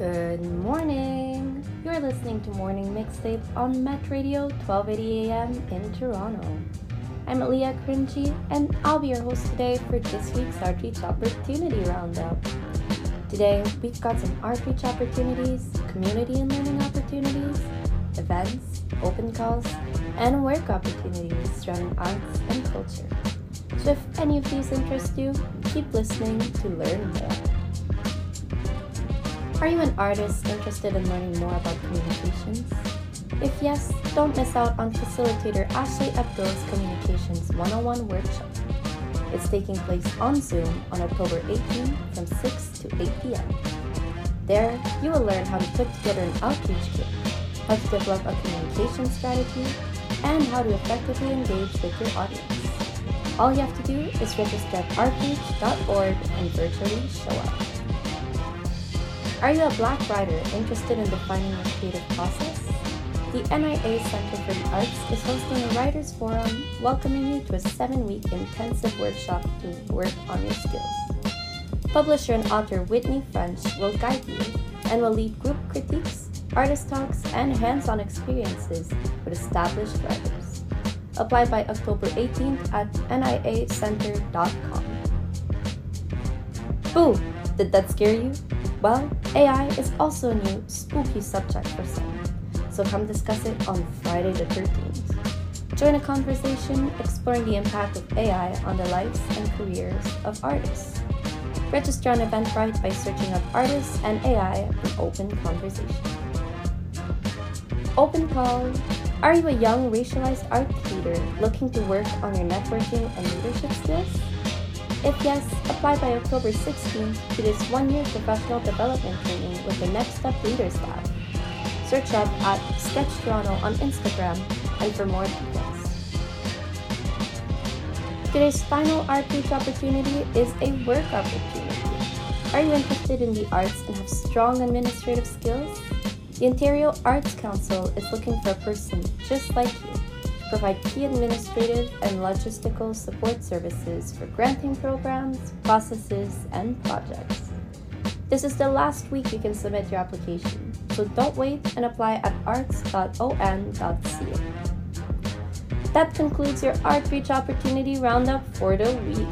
Good morning. You're listening to Morning Mixtape on Met Radio 1280 AM in Toronto. I'm Leah Cringy and I'll be your host today for this week's ArtReach Opportunity Roundup. Today, we've got some outreach opportunities, community and learning opportunities, events, open calls, and work opportunities surrounding arts and culture. So if any of these interest you, keep listening to learn more. Are you an artist interested in learning more about communications? If yes, don't miss out on facilitator Ashley Abdul's Communications 101 workshop. It's taking place on Zoom on October 18 from 6 to 8 p.m. There, you will learn how to put together an outreach kit, how to develop a communication strategy, and how to effectively engage with your audience. All you have to do is register at artreach.org and virtually show up. Are you a black writer interested in defining your creative process? The Nia Centre for the Arts is hosting a writers forum welcoming you to a seven-week intensive workshop to work on your skills. Publisher and author Whitney French will guide you and will lead group critiques, artist talks, and hands-on experiences with established writers. Apply by October 18th at niacentre.com. Boo! Did that scare you? Well, AI is also a new spooky subject for some, so come discuss it on Friday the 13th. Join a conversation exploring the impact of AI on the lives and careers of artists. Register on Eventbrite by searching up artists and AI for open conversation. Open call. Are you a young racialized art leader looking to work on your networking and leadership skills? If yes, apply by October 16th to this one-year professional development training with the NextUp Leaders Lab. Search up at Sketch Toronto on Instagram and for more details. Today's final art outreach opportunity is a work opportunity. Are you interested in the arts and have strong administrative skills? The Ontario Arts Council is looking for a person just like you provide key administrative and logistical support services for granting programs, processes, and projects. This is the last week you can submit your application, so don't wait and apply at arts.on.ca. That concludes your ArtReach Opportunity Roundup for the week.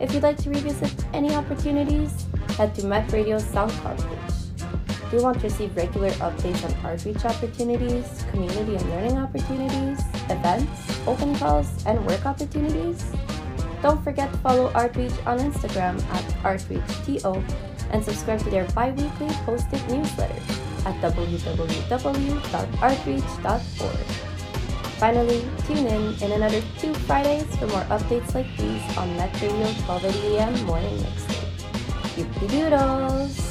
If you'd like to revisit any opportunities, head to Met Radio SoundCloud page. You want to receive regular updates on outreach opportunities, community and learning opportunities, events, open calls, and work opportunities? Don't forget to follow ArtReach on Instagram at ArtReachTO and subscribe to their bi weekly Post-It newsletter at www.artreach.org. Finally, tune in in another two Fridays for more updates like these on Met Radio 1280 AM Morning Mixtape. Yippee doodles!